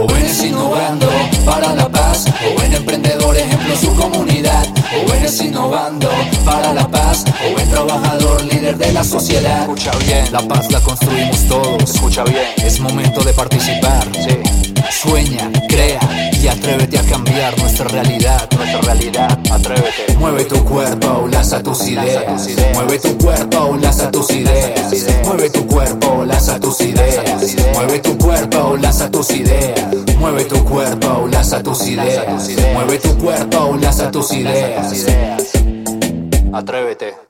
Jóvenes innovando para la paz, joven emprendedor, ejemplo su comunidad. Jóvenes innovando para la paz, joven trabajador, líder de la sociedad. Escucha bien, La paz la construimos todos. escucha bien. Es momento de participar. Sí, Sueña, crea y atrévete a cambiar nuestra realidad. nuestra realidad, atrévete. Mueve tu cuerpo, lanza tus ideas. Mueve tu cuerpo, lanza tus ideas. ideas. Mueve tu cuerpo, lanza tus ideas. Cuerpo, lanza tus ideas. Mueve tu cuerpo, lanza tus ideas. Mueve tu cuerpo, ideas. tus ideas. Atrévete.